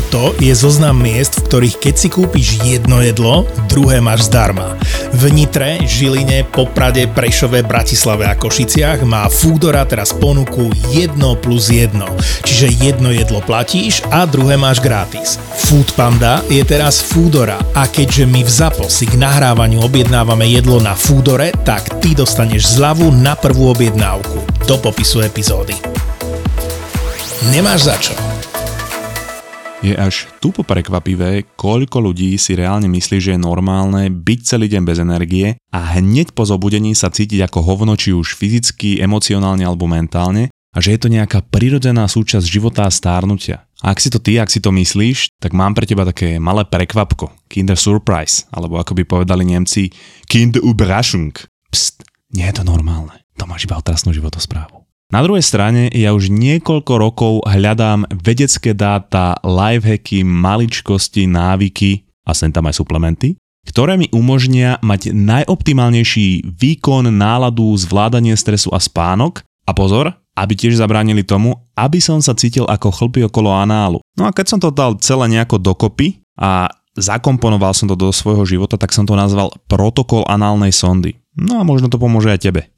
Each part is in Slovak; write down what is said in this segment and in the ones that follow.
Toto je zoznam miest, v ktorých keď si kúpiš jedno jedlo, druhé máš zdarma. V Nitre, Žiline, Poprade, Prešove, Bratislave a Košiciach má Foodora teraz ponuku 1 plus 1. Čiže jedno jedlo platíš a druhé máš gratis. Food Panda je teraz Foodora a keďže my v ZAPO si k nahrávaniu objednávame jedlo na Foodore, tak ty dostaneš zľavu na prvú objednávku. Do popisu epizódy. Nemáš za čo. Je až tupo prekvapivé, koľko ľudí si reálne myslí, že je normálne byť celý deň bez energie a hneď po zobudení sa cítiť ako hovno, či už fyzicky, emocionálne alebo mentálne a že je to nejaká prirodzená súčasť života a stárnutia. A ak si to ty, ak si to myslíš, tak mám pre teba také malé prekvapko, Kinder Surprise, alebo ako by povedali Nemci, Kinder Überraschung. Pst, nie je to normálne, to máš iba otrasnú životosprávu. Na druhej strane ja už niekoľko rokov hľadám vedecké dáta, lifehacky, maličkosti, návyky a sem tam aj suplementy, ktoré mi umožnia mať najoptimálnejší výkon, náladu, zvládanie stresu a spánok a pozor, aby tiež zabránili tomu, aby som sa cítil ako chlpy okolo análu. No a keď som to dal celé nejako dokopy a zakomponoval som to do svojho života, tak som to nazval protokol análnej sondy. No a možno to pomôže aj tebe.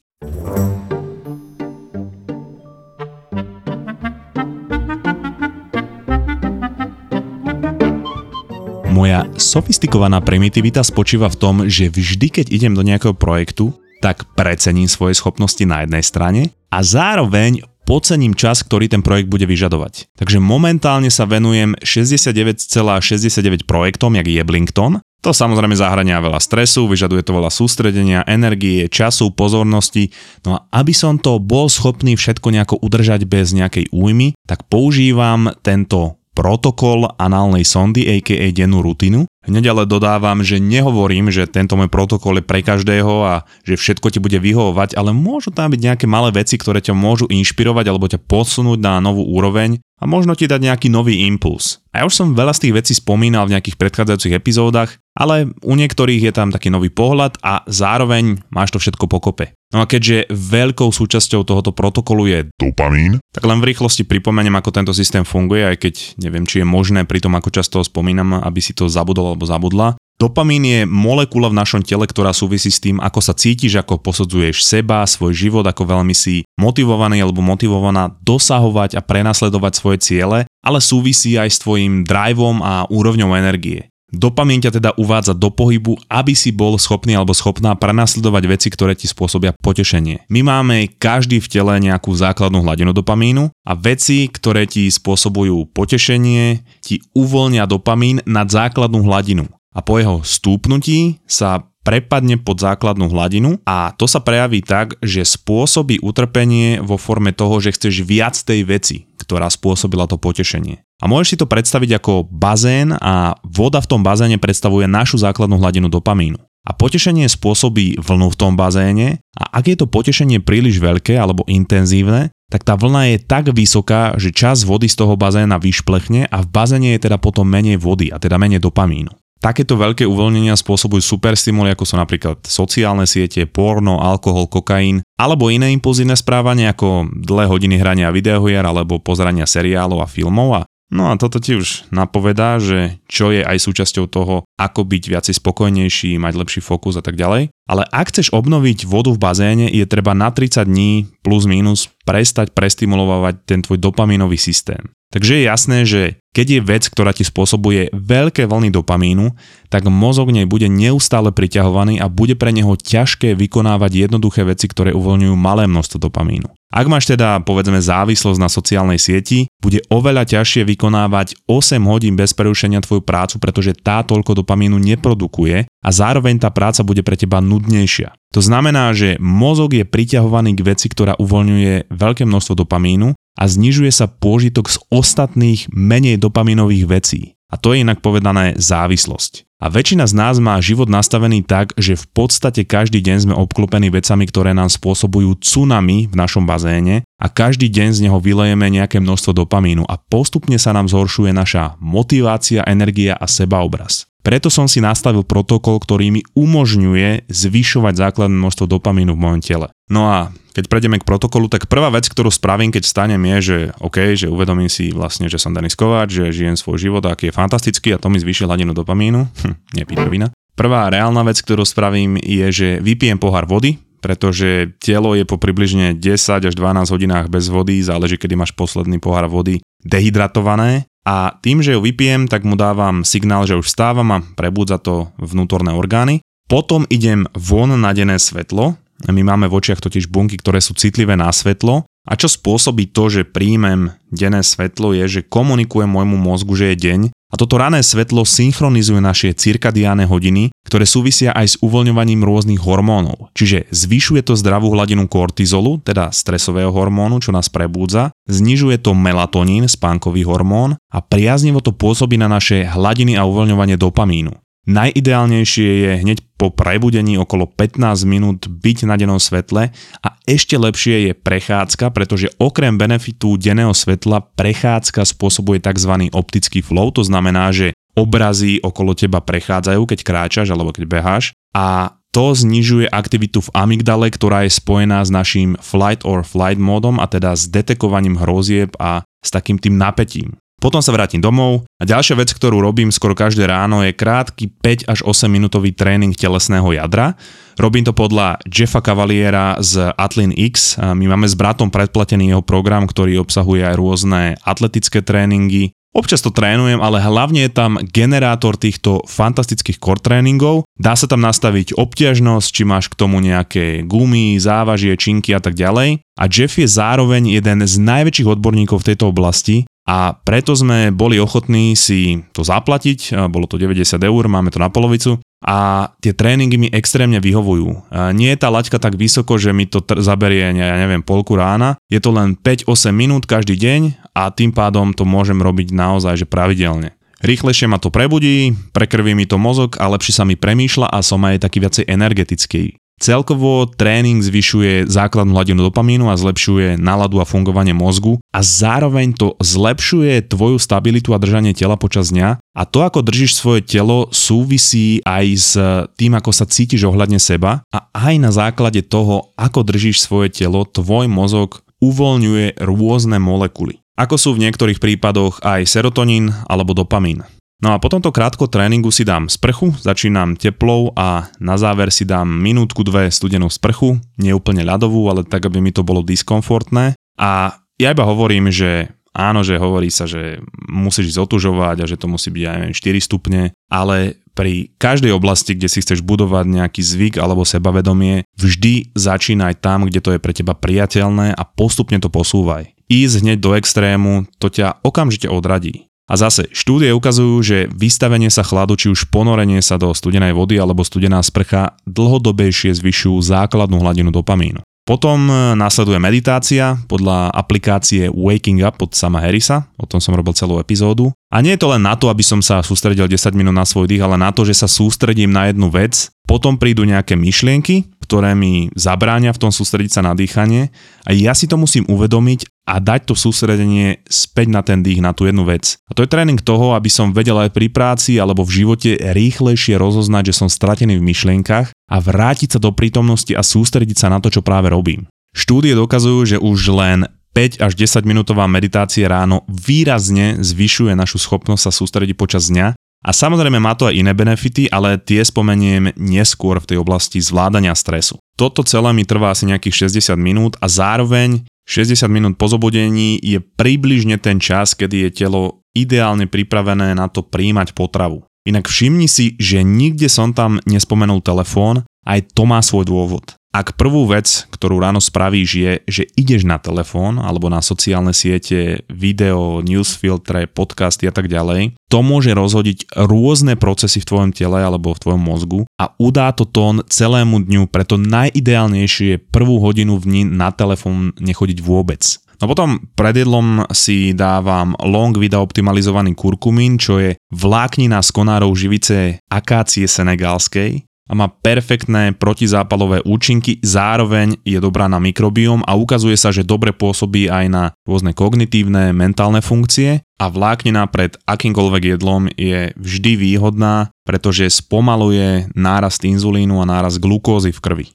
Moja sofistikovaná primitivita spočíva v tom, že vždy, keď idem do nejakého projektu, tak precením svoje schopnosti na jednej strane a zároveň podcením čas, ktorý ten projekt bude vyžadovať. Takže momentálne sa venujem 69,69 projektom, jak je Blinkton. To samozrejme zahrania veľa stresu, vyžaduje to veľa sústredenia, energie, času, pozornosti. No a aby som to bol schopný všetko nejako udržať bez nejakej újmy, tak používam tento protokol análnej sondy, a.k.a. dennú rutinu. Hneď ale dodávam, že nehovorím, že tento môj protokol je pre každého a že všetko ti bude vyhovovať, ale môžu tam byť nejaké malé veci, ktoré ťa môžu inšpirovať alebo ťa posunúť na novú úroveň a možno ti dať nejaký nový impuls. A ja už som veľa z tých vecí spomínal v nejakých predchádzajúcich epizódach, ale u niektorých je tam taký nový pohľad a zároveň máš to všetko pokope. No a keďže veľkou súčasťou tohoto protokolu je dopamín, tak len v rýchlosti pripomeniem, ako tento systém funguje, aj keď neviem, či je možné pri tom, ako často ho spomínam, aby si to zabudol alebo zabudla. Dopamín je molekula v našom tele, ktorá súvisí s tým, ako sa cítiš, ako posudzuješ seba, svoj život, ako veľmi si motivovaný alebo motivovaná dosahovať a prenasledovať svoje ciele, ale súvisí aj s tvojim driveom a úrovňou energie. Dopamín ťa teda uvádza do pohybu, aby si bol schopný alebo schopná prenasledovať veci, ktoré ti spôsobia potešenie. My máme každý v tele nejakú základnú hladinu dopamínu a veci, ktoré ti spôsobujú potešenie, ti uvoľnia dopamín nad základnú hladinu. A po jeho stúpnutí sa prepadne pod základnú hladinu a to sa prejaví tak, že spôsobí utrpenie vo forme toho, že chceš viac tej veci, ktorá spôsobila to potešenie. A môžeš si to predstaviť ako bazén a voda v tom bazéne predstavuje našu základnú hladinu dopamínu. A potešenie spôsobí vlnu v tom bazéne a ak je to potešenie príliš veľké alebo intenzívne, tak tá vlna je tak vysoká, že čas vody z toho bazéna vyšplechne a v bazéne je teda potom menej vody a teda menej dopamínu. Takéto veľké uvoľnenia spôsobujú superstimuly, ako sú napríklad sociálne siete, porno, alkohol, kokain, alebo iné impulzívne správanie ako dlhé hodiny hrania videohier alebo pozerania seriálov a filmov a No a toto ti už napovedá, že čo je aj súčasťou toho, ako byť viacej spokojnejší, mať lepší fokus a tak ďalej. Ale ak chceš obnoviť vodu v bazéne, je treba na 30 dní plus minus prestať prestimulovať ten tvoj dopamínový systém. Takže je jasné, že keď je vec, ktorá ti spôsobuje veľké vlny dopamínu, tak mozog nej bude neustále priťahovaný a bude pre neho ťažké vykonávať jednoduché veci, ktoré uvoľňujú malé množstvo dopamínu. Ak máš teda povedzme závislosť na sociálnej sieti, bude oveľa ťažšie vykonávať 8 hodín bez prerušenia tvoju prácu, pretože tá toľko dopamínu neprodukuje a zároveň tá práca bude pre teba nudnejšia. To znamená, že mozog je priťahovaný k veci, ktorá uvoľňuje veľké množstvo dopamínu a znižuje sa pôžitok z ostatných menej dopaminových vecí. A to je inak povedané závislosť. A väčšina z nás má život nastavený tak, že v podstate každý deň sme obklopení vecami, ktoré nám spôsobujú tsunami v našom bazéne a každý deň z neho vylejeme nejaké množstvo dopamínu a postupne sa nám zhoršuje naša motivácia, energia a sebaobraz. Preto som si nastavil protokol, ktorý mi umožňuje zvyšovať základné množstvo dopamínu v mojom tele. No a keď prejdeme k protokolu, tak prvá vec, ktorú spravím, keď stanem je, že OK, že uvedomím si vlastne, že som Denis Kováč, že žijem svoj život, aký je fantastický a to mi zvýši hladinu dopamínu. Hm, nepičovina. Prvá reálna vec, ktorú spravím je, že vypijem pohár vody, pretože telo je po približne 10 až 12 hodinách bez vody, záleží, kedy máš posledný pohár vody, dehydratované a tým, že ju vypijem, tak mu dávam signál, že už vstávam a prebudza to vnútorné orgány. Potom idem von na denné svetlo. My máme v očiach totiž bunky, ktoré sú citlivé na svetlo a čo spôsobí to, že príjmem denné svetlo je, že komunikujem môjmu mozgu, že je deň a toto rané svetlo synchronizuje naše cirkadiáne hodiny, ktoré súvisia aj s uvoľňovaním rôznych hormónov. Čiže zvyšuje to zdravú hladinu kortizolu, teda stresového hormónu, čo nás prebúdza, znižuje to melatonín, spánkový hormón a priaznivo to pôsobí na naše hladiny a uvoľňovanie dopamínu. Najideálnejšie je hneď po prebudení okolo 15 minút byť na dennom svetle a ešte lepšie je prechádzka, pretože okrem benefitu denného svetla prechádzka spôsobuje tzv. optický flow, to znamená, že obrazy okolo teba prechádzajú, keď kráčaš alebo keď beháš a to znižuje aktivitu v amygdale, ktorá je spojená s našim flight or flight módom a teda s detekovaním hrozieb a s takým tým napätím. Potom sa vrátim domov a ďalšia vec, ktorú robím skoro každé ráno je krátky 5 až 8 minútový tréning telesného jadra. Robím to podľa Jeffa Cavaliera z Atlin X. My máme s bratom predplatený jeho program, ktorý obsahuje aj rôzne atletické tréningy, Občas to trénujem, ale hlavne je tam generátor týchto fantastických core tréningov. Dá sa tam nastaviť obťažnosť, či máš k tomu nejaké gumy, závažie, činky a tak ďalej. A Jeff je zároveň jeden z najväčších odborníkov v tejto oblasti a preto sme boli ochotní si to zaplatiť, bolo to 90 eur, máme to na polovicu a tie tréningy mi extrémne vyhovujú. Nie je tá laťka tak vysoko, že mi to tr- zaberie, ja neviem, polku rána, je to len 5-8 minút každý deň a tým pádom to môžem robiť naozaj že pravidelne. Rýchlejšie ma to prebudí, prekrví mi to mozog a lepšie sa mi premýšľa a som aj taký viacej energetický. Celkovo tréning zvyšuje základnú hladinu dopamínu a zlepšuje náladu a fungovanie mozgu a zároveň to zlepšuje tvoju stabilitu a držanie tela počas dňa a to, ako držíš svoje telo, súvisí aj s tým, ako sa cítiš ohľadne seba a aj na základe toho, ako držíš svoje telo, tvoj mozog uvoľňuje rôzne molekuly. Ako sú v niektorých prípadoch aj serotonín alebo dopamín. No a po tomto krátko tréningu si dám sprchu, začínam teplou a na záver si dám minútku dve studenú sprchu, nie úplne ľadovú, ale tak, aby mi to bolo diskomfortné. A ja iba hovorím, že áno, že hovorí sa, že musíš ísť otužovať a že to musí byť aj 4 stupne, ale pri každej oblasti, kde si chceš budovať nejaký zvyk alebo sebavedomie, vždy začínaj tam, kde to je pre teba priateľné a postupne to posúvaj. Ísť hneď do extrému, to ťa okamžite odradí. A zase, štúdie ukazujú, že vystavenie sa chladu, či už ponorenie sa do studenej vody alebo studená sprcha dlhodobejšie zvyšujú základnú hladinu dopamínu. Potom e, následuje meditácia podľa aplikácie Waking Up od sama Harrisa, o tom som robil celú epizódu. A nie je to len na to, aby som sa sústredil 10 minút na svoj dých, ale na to, že sa sústredím na jednu vec, potom prídu nejaké myšlienky, ktoré mi zabránia v tom sústrediť sa na dýchanie a ja si to musím uvedomiť a dať to sústredenie späť na ten dých, na tú jednu vec. A to je tréning toho, aby som vedel aj pri práci alebo v živote rýchlejšie rozoznať, že som stratený v myšlienkach a vrátiť sa do prítomnosti a sústrediť sa na to, čo práve robím. Štúdie dokazujú, že už len 5 až 10 minútová meditácia ráno výrazne zvyšuje našu schopnosť sa sústrediť počas dňa a samozrejme má to aj iné benefity, ale tie spomeniem neskôr v tej oblasti zvládania stresu. Toto celé mi trvá asi nejakých 60 minút a zároveň 60 minút po zobudení je približne ten čas, kedy je telo ideálne pripravené na to príjmať potravu. Inak všimni si, že nikde som tam nespomenul telefón, aj to má svoj dôvod. Ak prvú vec, ktorú ráno spravíš je, že ideš na telefón alebo na sociálne siete, video, newsfiltre, podcasty a tak ďalej, to môže rozhodiť rôzne procesy v tvojom tele alebo v tvojom mozgu a udá to tón celému dňu, preto najideálnejšie je prvú hodinu v dni na telefón nechodiť vôbec. No potom pred jedlom si dávam long vida optimalizovaný kurkumín, čo je vláknina z konárov živice akácie senegalskej a má perfektné protizápalové účinky, zároveň je dobrá na mikrobióm a ukazuje sa, že dobre pôsobí aj na rôzne kognitívne, mentálne funkcie a vláknina pred akýmkoľvek jedlom je vždy výhodná, pretože spomaluje nárast inzulínu a nárast glukózy v krvi.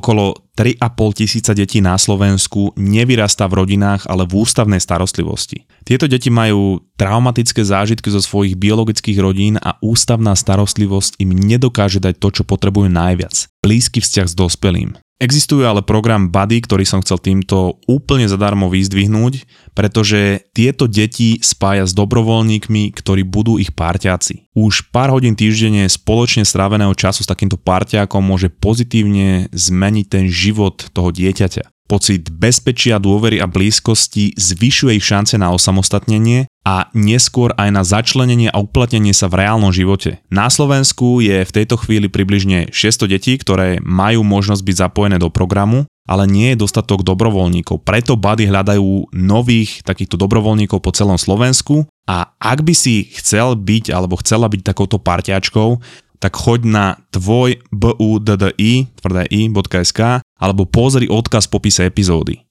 Okolo 3,5 tisíca detí na Slovensku nevyrastá v rodinách, ale v ústavnej starostlivosti. Tieto deti majú traumatické zážitky zo svojich biologických rodín a ústavná starostlivosť im nedokáže dať to, čo potrebujú najviac. Blízky vzťah s dospelým. Existuje ale program Buddy, ktorý som chcel týmto úplne zadarmo vyzdvihnúť, pretože tieto deti spája s dobrovoľníkmi, ktorí budú ich párťáci. Už pár hodín týždenne spoločne stráveného času s takýmto párťákom môže pozitívne zmeniť ten život toho dieťaťa. Pocit bezpečia, dôvery a blízkosti zvyšuje ich šance na osamostatnenie a neskôr aj na začlenenie a uplatnenie sa v reálnom živote. Na Slovensku je v tejto chvíli približne 600 detí, ktoré majú možnosť byť zapojené do programu, ale nie je dostatok dobrovoľníkov. Preto Buddy hľadajú nových takýchto dobrovoľníkov po celom Slovensku a ak by si chcel byť alebo chcela byť takouto parťačkou, tak choď na tvoj buddi.sk alebo pozri odkaz v popise epizódy.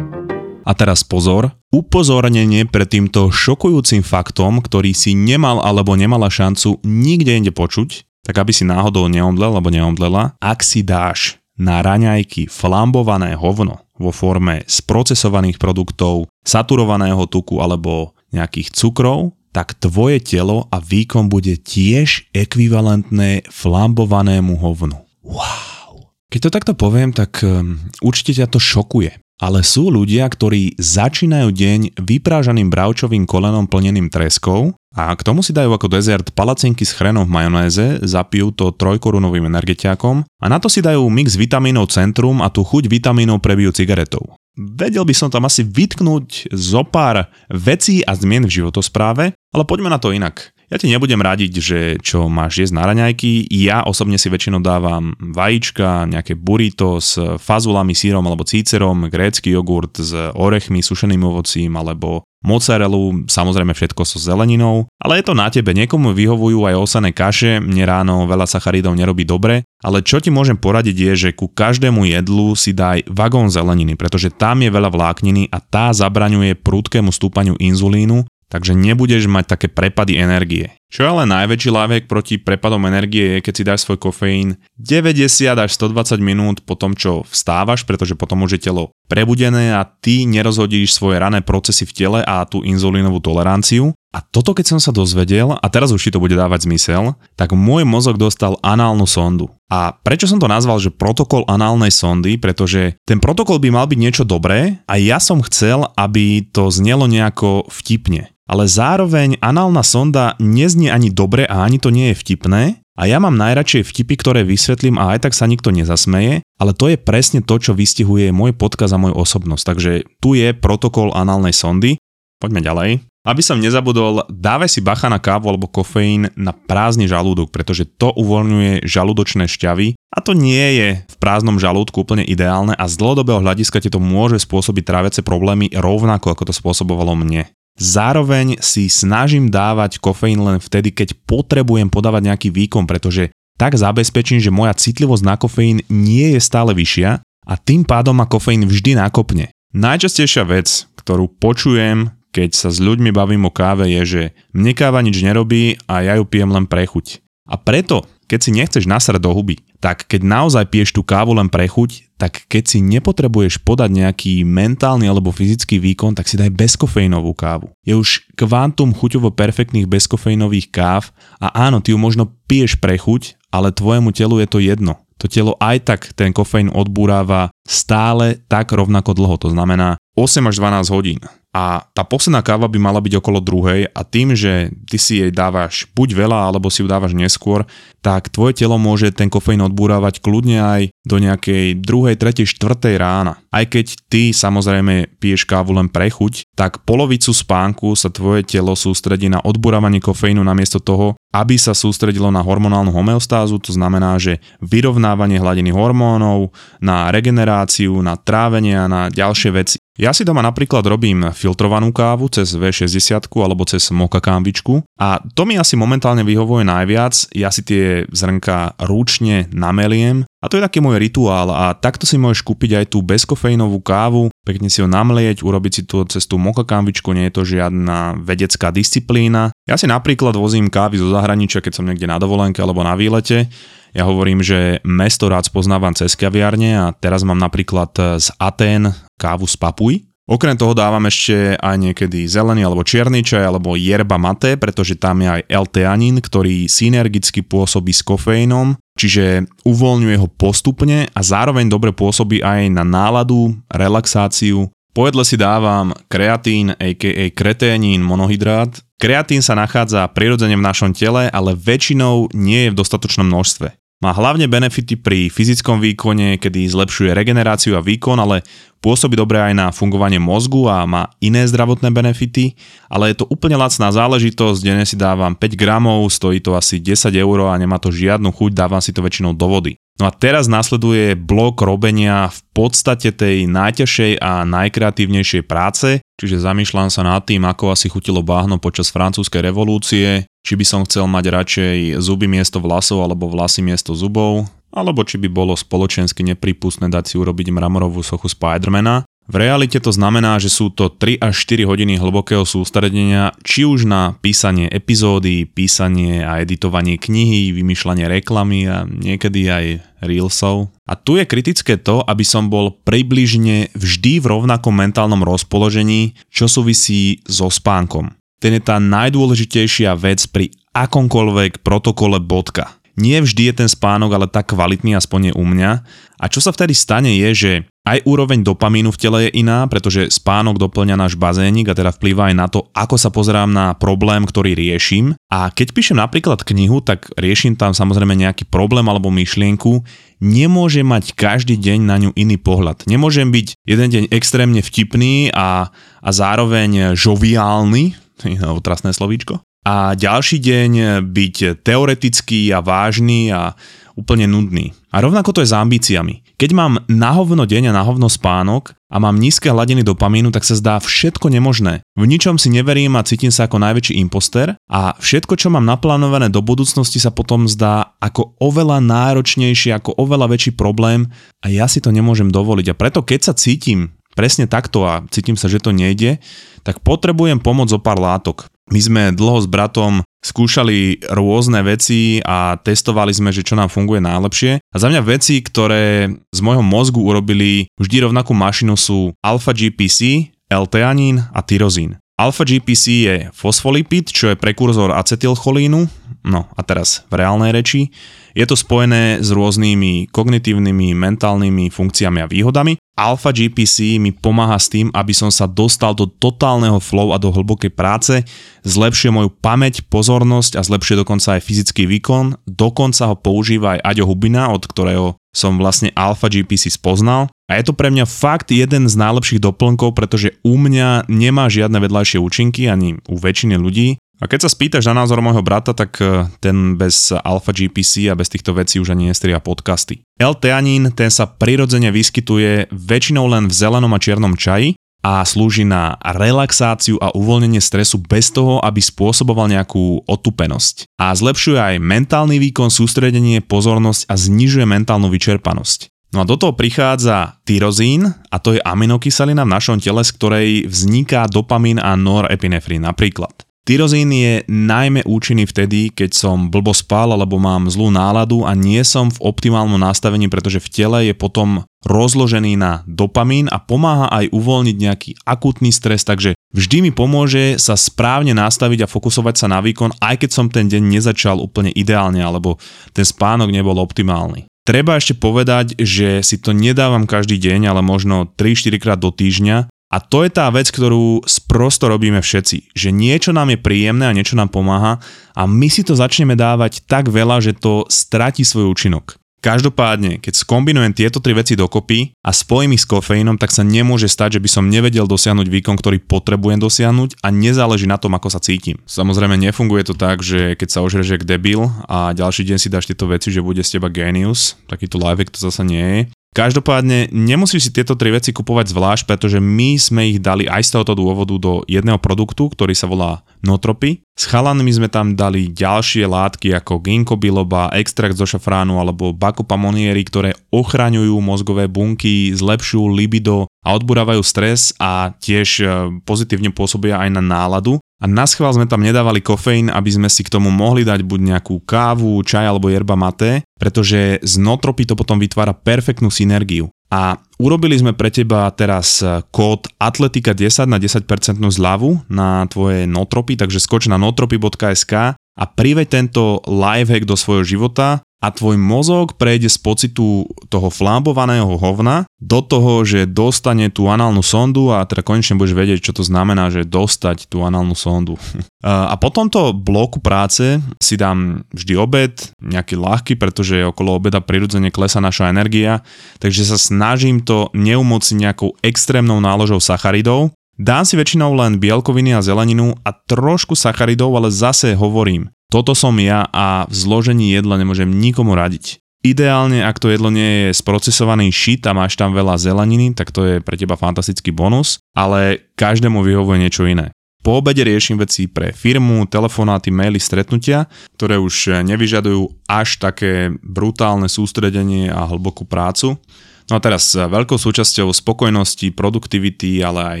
A teraz pozor, upozornenie pred týmto šokujúcim faktom, ktorý si nemal alebo nemala šancu nikde inde počuť, tak aby si náhodou neomdlel alebo neomdlela, ak si dáš na raňajky flambované hovno vo forme sprocesovaných produktov, saturovaného tuku alebo nejakých cukrov, tak tvoje telo a výkon bude tiež ekvivalentné flambovanému hovnu. Wow. Keď to takto poviem, tak um, určite ťa to šokuje. Ale sú ľudia, ktorí začínajú deň vyprážaným bravčovým kolenom plneným treskou a k tomu si dajú ako dezert palacinky s chrenom v majonéze, zapijú to trojkorunovým energetiakom a na to si dajú mix vitamínov Centrum a tú chuť vitamínov prebijú cigaretou. Vedel by som tam asi vytknúť zo pár vecí a zmien v životospráve, ale poďme na to inak. Ja ti nebudem radiť, že čo máš jesť na raňajky, ja osobne si väčšinou dávam vajíčka, nejaké burrito s fazulami, sírom alebo cícerom, grécky jogurt s orechmi, sušeným ovocím alebo mozzarellu, samozrejme všetko so zeleninou, ale je to na tebe, niekomu vyhovujú aj osané kaše, mne ráno veľa sacharidov nerobí dobre, ale čo ti môžem poradiť je, že ku každému jedlu si daj vagón zeleniny, pretože tam je veľa vlákniny a tá zabraňuje prudkému stúpaniu inzulínu takže nebudeš mať také prepady energie. Čo je ale najväčší lávek proti prepadom energie je, keď si dáš svoj kofeín 90 až 120 minút po tom, čo vstávaš, pretože potom už je telo prebudené a ty nerozhodíš svoje rané procesy v tele a tú inzulínovú toleranciu. A toto keď som sa dozvedel, a teraz už ti to bude dávať zmysel, tak môj mozog dostal análnu sondu. A prečo som to nazval, že protokol análnej sondy? Pretože ten protokol by mal byť niečo dobré a ja som chcel, aby to znelo nejako vtipne ale zároveň análna sonda neznie ani dobre a ani to nie je vtipné. A ja mám najradšej vtipy, ktoré vysvetlím a aj tak sa nikto nezasmeje, ale to je presne to, čo vystihuje môj podkaz a môj osobnosť. Takže tu je protokol análnej sondy. Poďme ďalej. Aby som nezabudol, dávaj si bacha na kávu alebo kofeín na prázdny žalúdok, pretože to uvoľňuje žalúdočné šťavy a to nie je v prázdnom žalúdku úplne ideálne a z dlhodobého hľadiska ti to môže spôsobiť tráviace problémy rovnako ako to spôsobovalo mne. Zároveň si snažím dávať kofeín len vtedy, keď potrebujem podávať nejaký výkon, pretože tak zabezpečím, že moja citlivosť na kofeín nie je stále vyššia a tým pádom ma kofeín vždy nakopne. Najčastejšia vec, ktorú počujem, keď sa s ľuďmi bavím o káve, je, že mne káva nič nerobí a ja ju pijem len pre chuť. A preto keď si nechceš nasrať do huby, tak keď naozaj piješ tú kávu len pre chuť, tak keď si nepotrebuješ podať nejaký mentálny alebo fyzický výkon, tak si daj bezkofeínovú kávu. Je už kvantum chuťovo perfektných bezkofeínových káv a áno, ty ju možno piješ pre chuť, ale tvojemu telu je to jedno. To telo aj tak ten kofeín odbúráva stále tak rovnako dlho, to znamená 8 až 12 hodín a tá posledná káva by mala byť okolo druhej a tým, že ty si jej dávaš buď veľa alebo si ju dávaš neskôr, tak tvoje telo môže ten kofeín odbúravať kľudne aj do nejakej druhej, tretej, štvrtej rána. Aj keď ty samozrejme piješ kávu len pre chuť, tak polovicu spánku sa tvoje telo sústredí na odburávanie kofeínu namiesto toho, aby sa sústredilo na hormonálnu homeostázu, to znamená, že vyrovnávanie hladiny hormónov, na regeneráciu, na trávenie a na ďalšie veci. Ja si doma napríklad robím filtrovanú kávu cez V60 alebo cez moka kávičku a to mi asi momentálne vyhovuje najviac. Ja si tie zrnka ručne nameliem a to je taký môj rituál a takto si môžeš kúpiť aj tú bezkofeínovú kávu, pekne si ho namlieť, urobiť si to cez tú moka kávičku, nie je to žiadna vedecká disciplína. Ja si napríklad vozím kávy zo zahraničia, keď som niekde na dovolenke alebo na výlete ja hovorím, že mesto rád spoznávam cez kaviarne a teraz mám napríklad z Atén kávu z Papuj. Okrem toho dávam ešte aj niekedy zelený alebo čierny čaj alebo yerba mate, pretože tam je aj L-teanín, ktorý synergicky pôsobí s kofeínom, čiže uvoľňuje ho postupne a zároveň dobre pôsobí aj na náladu, relaxáciu. Po jedle si dávam kreatín, aka kreténín monohydrát. Kreatín sa nachádza prirodzene v našom tele, ale väčšinou nie je v dostatočnom množstve. Má hlavne benefity pri fyzickom výkone, kedy zlepšuje regeneráciu a výkon, ale pôsobí dobre aj na fungovanie mozgu a má iné zdravotné benefity, ale je to úplne lacná záležitosť, denne si dávam 5 gramov, stojí to asi 10 eur a nemá to žiadnu chuť, dávam si to väčšinou do vody. No a teraz nasleduje blok robenia v podstate tej najťažšej a najkreatívnejšej práce, čiže zamýšľam sa nad tým, ako asi chutilo báhno počas francúzskej revolúcie, či by som chcel mať radšej zuby miesto vlasov alebo vlasy miesto zubov, alebo či by bolo spoločensky nepripustné dať si urobiť mramorovú sochu Spidermana. V realite to znamená, že sú to 3 až 4 hodiny hlbokého sústredenia, či už na písanie epizódy, písanie a editovanie knihy, vymýšľanie reklamy a niekedy aj reelsov. A tu je kritické to, aby som bol približne vždy v rovnakom mentálnom rozpoložení, čo súvisí so spánkom. Ten je tá najdôležitejšia vec pri akomkoľvek protokole bodka nie vždy je ten spánok ale tak kvalitný, aspoň je u mňa. A čo sa vtedy stane je, že aj úroveň dopamínu v tele je iná, pretože spánok doplňa náš bazénik a teda vplýva aj na to, ako sa pozerám na problém, ktorý riešim. A keď píšem napríklad knihu, tak riešim tam samozrejme nejaký problém alebo myšlienku. Nemôže mať každý deň na ňu iný pohľad. Nemôžem byť jeden deň extrémne vtipný a, a zároveň žoviálny, otrasné slovíčko a ďalší deň byť teoretický a vážny a úplne nudný. A rovnako to je s ambíciami. Keď mám nahovno deň a nahovno spánok a mám nízke hladiny dopamínu, tak sa zdá všetko nemožné. V ničom si neverím a cítim sa ako najväčší imposter a všetko, čo mám naplánované do budúcnosti sa potom zdá ako oveľa náročnejšie, ako oveľa väčší problém a ja si to nemôžem dovoliť. A preto keď sa cítim presne takto a cítim sa, že to nejde, tak potrebujem pomoc o pár látok. My sme dlho s bratom skúšali rôzne veci a testovali sme, že čo nám funguje najlepšie. A za mňa veci, ktoré z môjho mozgu urobili vždy rovnakú mašinu sú alfa GPC, L-teanín a tyrozín. Alfa GPC je fosfolipid, čo je prekurzor acetylcholínu, no a teraz v reálnej reči. Je to spojené s rôznymi kognitívnymi, mentálnymi funkciami a výhodami. Alpha GPC mi pomáha s tým, aby som sa dostal do totálneho flow a do hlbokej práce, zlepšuje moju pamäť, pozornosť a zlepšuje dokonca aj fyzický výkon. Dokonca ho používa aj Aďo Hubina, od ktorého som vlastne Alpha GPC spoznal. A je to pre mňa fakt jeden z najlepších doplnkov, pretože u mňa nemá žiadne vedľajšie účinky, ani u väčšiny ľudí. A keď sa spýtaš na názor môjho brata, tak e, ten bez Alpha GPC a bez týchto vecí už ani nestria podcasty. L-teanín, ten sa prirodzene vyskytuje väčšinou len v zelenom a čiernom čaji a slúži na relaxáciu a uvoľnenie stresu bez toho, aby spôsoboval nejakú otupenosť. A zlepšuje aj mentálny výkon, sústredenie, pozornosť a znižuje mentálnu vyčerpanosť. No a do toho prichádza tyrozín a to je aminokyselina v našom tele, z ktorej vzniká dopamín a norepinefrín napríklad. Tyrozín je najmä účinný vtedy, keď som blbo spal alebo mám zlú náladu a nie som v optimálnom nastavení, pretože v tele je potom rozložený na dopamín a pomáha aj uvoľniť nejaký akutný stres, takže vždy mi pomôže sa správne nastaviť a fokusovať sa na výkon, aj keď som ten deň nezačal úplne ideálne alebo ten spánok nebol optimálny. Treba ešte povedať, že si to nedávam každý deň, ale možno 3-4 krát do týždňa a to je tá vec, ktorú sprosto robíme všetci. Že niečo nám je príjemné a niečo nám pomáha a my si to začneme dávať tak veľa, že to stratí svoj účinok. Každopádne, keď skombinujem tieto tri veci dokopy a spojím ich s kofeínom, tak sa nemôže stať, že by som nevedel dosiahnuť výkon, ktorý potrebujem dosiahnuť a nezáleží na tom, ako sa cítim. Samozrejme, nefunguje to tak, že keď sa ožreš jak debil a ďalší deň si dáš tieto veci, že bude z teba genius, takýto live to zase nie je. Každopádne nemusíš si tieto tri veci kupovať zvlášť, pretože my sme ich dali aj z tohoto dôvodu do jedného produktu, ktorý sa volá Notropy. S chalanmi sme tam dali ďalšie látky ako ginkgo biloba, extrakt zo šafránu alebo bacopa monieri, ktoré ochraňujú mozgové bunky, zlepšujú libido a odburávajú stres a tiež e, pozitívne pôsobia aj na náladu. A na schvál sme tam nedávali kofeín, aby sme si k tomu mohli dať buď nejakú kávu, čaj alebo yerba mate, pretože z notropy to potom vytvára perfektnú synergiu. A urobili sme pre teba teraz kód Atletika10 na 10% zľavu na tvoje notropy, takže skoč na notropy.sk a priveď tento lifehack do svojho života a tvoj mozog prejde z pocitu toho flambovaného hovna do toho, že dostane tú análnu sondu a teda konečne budeš vedieť, čo to znamená, že dostať tú análnu sondu. A po tomto bloku práce si dám vždy obed, nejaký ľahký, pretože okolo obeda prirodzene klesa naša energia, takže sa snažím to neumociť nejakou extrémnou náložou sacharidov, Dám si väčšinou len bielkoviny a zeleninu a trošku sacharidov, ale zase hovorím, toto som ja a v zložení jedla nemôžem nikomu radiť. Ideálne, ak to jedlo nie je sprocesovaný šit a máš tam veľa zeleniny, tak to je pre teba fantastický bonus, ale každému vyhovuje niečo iné. Po obede riešim veci pre firmu, telefonáty, maily, stretnutia, ktoré už nevyžadujú až také brutálne sústredenie a hlbokú prácu. No a teraz eh, veľkou súčasťou spokojnosti, produktivity, ale aj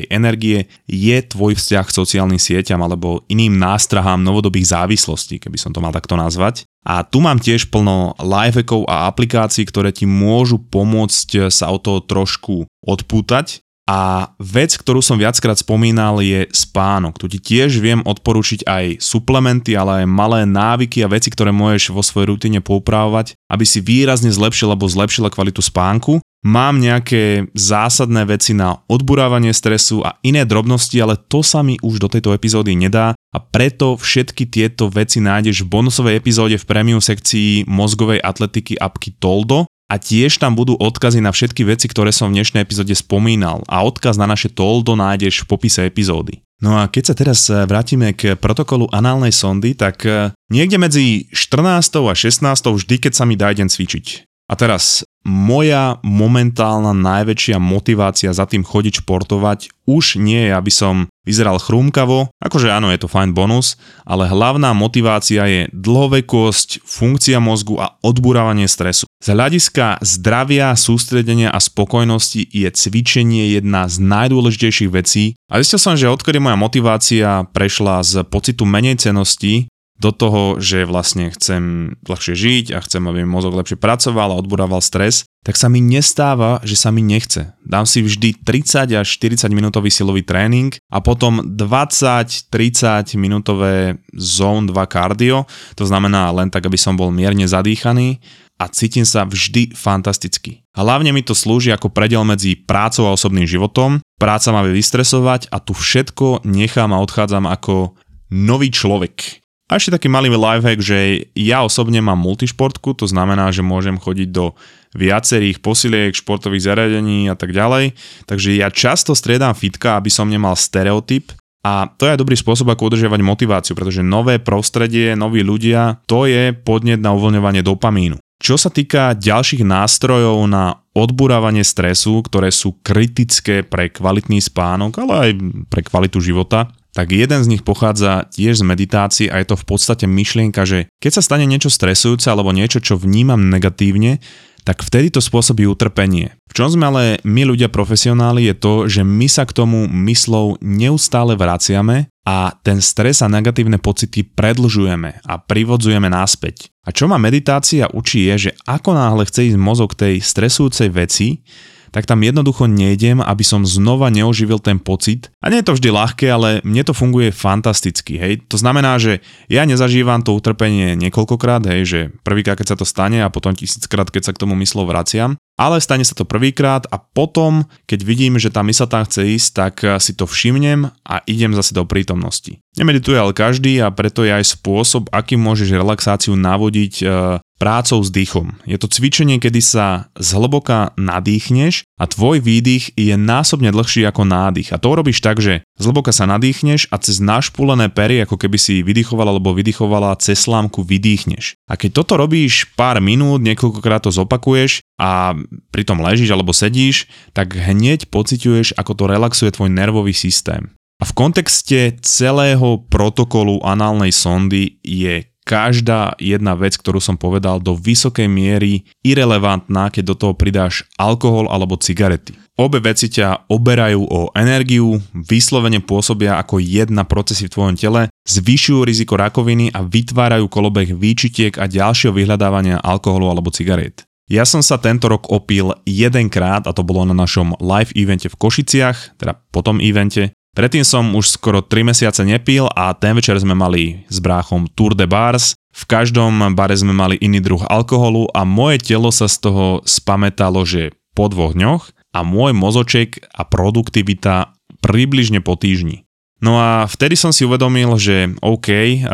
energie je tvoj vzťah k sociálnym sieťam alebo iným nástrahám novodobých závislostí, keby som to mal takto nazvať. A tu mám tiež plno lifehackov a aplikácií, ktoré ti môžu pomôcť eh, sa o toho trošku odpútať a vec, ktorú som viackrát spomínal, je spánok. Tu ti tiež viem odporučiť aj suplementy, ale aj malé návyky a veci, ktoré môžeš vo svojej rutine poupravovať, aby si výrazne zlepšil alebo zlepšila kvalitu spánku. Mám nejaké zásadné veci na odburávanie stresu a iné drobnosti, ale to sa mi už do tejto epizódy nedá a preto všetky tieto veci nájdeš v bonusovej epizóde v premium sekcii mozgovej atletiky apky Toldo a tiež tam budú odkazy na všetky veci, ktoré som v dnešnej epizóde spomínal a odkaz na naše toldo nájdeš v popise epizódy. No a keď sa teraz vrátime k protokolu análnej sondy, tak niekde medzi 14. a 16. vždy, keď sa mi dá deň cvičiť. A teraz moja momentálna najväčšia motivácia za tým chodiť športovať už nie je, aby som vyzeral chrúmkavo, akože áno, je to fajn bonus, ale hlavná motivácia je dlhovekosť, funkcia mozgu a odburávanie stresu. Z hľadiska zdravia, sústredenia a spokojnosti je cvičenie jedna z najdôležitejších vecí a zistil som, že odkedy moja motivácia prešla z pocitu menej cenosti do toho, že vlastne chcem dlhšie žiť a chcem, aby mozog lepšie pracoval a odburával stres, tak sa mi nestáva, že sa mi nechce. Dám si vždy 30 až 40 minútový silový tréning a potom 20-30 minútové zone 2 cardio, to znamená len tak, aby som bol mierne zadýchaný a cítim sa vždy fantasticky. Hlavne mi to slúži ako predel medzi prácou a osobným životom. Práca má vystresovať a tu všetko nechám a odchádzam ako nový človek. A ešte taký malý lifehack, že ja osobne mám multišportku, to znamená, že môžem chodiť do viacerých posiliek, športových zariadení a tak ďalej. Takže ja často striedam fitka, aby som nemal stereotyp, a to je dobrý spôsob, ako udržiavať motiváciu, pretože nové prostredie, noví ľudia, to je podnet na uvoľňovanie dopamínu. Čo sa týka ďalších nástrojov na odburávanie stresu, ktoré sú kritické pre kvalitný spánok, ale aj pre kvalitu života, tak jeden z nich pochádza tiež z meditácií a je to v podstate myšlienka, že keď sa stane niečo stresujúce alebo niečo, čo vnímam negatívne, tak vtedy to spôsobí utrpenie. V čom sme ale my ľudia profesionáli je to, že my sa k tomu myslou neustále vraciame a ten stres a negatívne pocity predlžujeme a privodzujeme náspäť. A čo ma meditácia učí je, že ako náhle chce ísť mozog tej stresujúcej veci, tak tam jednoducho nejdem, aby som znova neoživil ten pocit. A nie je to vždy ľahké, ale mne to funguje fantasticky. Hej. To znamená, že ja nezažívam to utrpenie niekoľkokrát, hej, že prvýkrát, keď sa to stane a potom tisíckrát, keď sa k tomu myslou vraciam, ale stane sa to prvýkrát a potom, keď vidím, že tá mysl tam chce ísť, tak si to všimnem a idem zase do prítomnosti. Nemedituje ale každý a preto je aj spôsob, akým môžeš relaxáciu navodiť eh, prácou s dýchom. Je to cvičenie, kedy sa zhlboka nadýchneš a tvoj výdych je násobne dlhší ako nádych. A to robíš tak, že zhlboka sa nadýchneš a cez našpulené pery, ako keby si vydychovala alebo vydychovala, cez slámku vydýchneš. A keď toto robíš pár minút, niekoľkokrát to zopakuješ a pritom ležíš alebo sedíš, tak hneď pociťuješ, ako to relaxuje tvoj nervový systém. A v kontexte celého protokolu análnej sondy je každá jedna vec, ktorú som povedal, do vysokej miery irrelevantná, keď do toho pridáš alkohol alebo cigarety. Obe veci ťa oberajú o energiu, vyslovene pôsobia ako jedna procesy v tvojom tele, zvyšujú riziko rakoviny a vytvárajú kolobeh výčitiek a ďalšieho vyhľadávania alkoholu alebo cigaret. Ja som sa tento rok opil jedenkrát a to bolo na našom live evente v Košiciach, teda po tom evente Predtým som už skoro 3 mesiace nepil a ten večer sme mali s bráchom Tour de Bars. V každom bare sme mali iný druh alkoholu a moje telo sa z toho spamätalo, že po dvoch dňoch a môj mozoček a produktivita približne po týždni. No a vtedy som si uvedomil, že OK,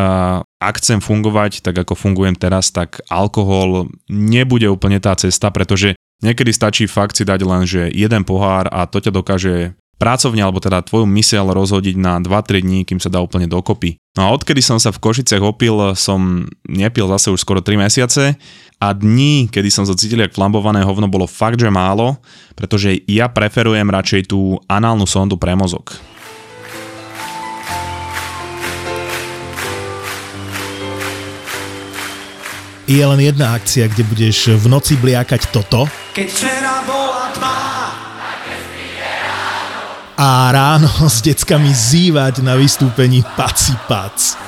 ak chcem fungovať tak ako fungujem teraz, tak alkohol nebude úplne tá cesta, pretože niekedy stačí fakt si dať len, že jeden pohár a to ťa dokáže pracovne alebo teda tvoju myseľ rozhodiť na 2-3 dní, kým sa dá úplne dokopy. No a odkedy som sa v Košiciach opil, som nepil zase už skoro 3 mesiace a dní, kedy som sa cítil jak flambované hovno, bolo fakt, že málo, pretože ja preferujem radšej tú análnu sondu pre mozog. Je len jedna akcia, kde budeš v noci bliakať toto. Keď včera bola tma, a ráno s deckami zývať na vystúpení Paci Pac.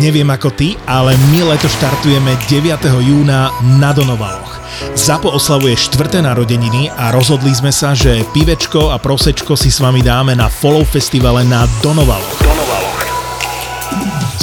Neviem ako ty, ale my leto štartujeme 9. júna na Donovaloch. Zapo oslavuje štvrté narodeniny a rozhodli sme sa, že pivečko a prosečko si s vami dáme na Follow festivale na Donovaloch. Donovaloch.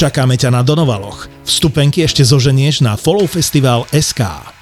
Čakáme ťa na Donovaloch. Vstupenky ešte zoženieš na Follow Festival SK.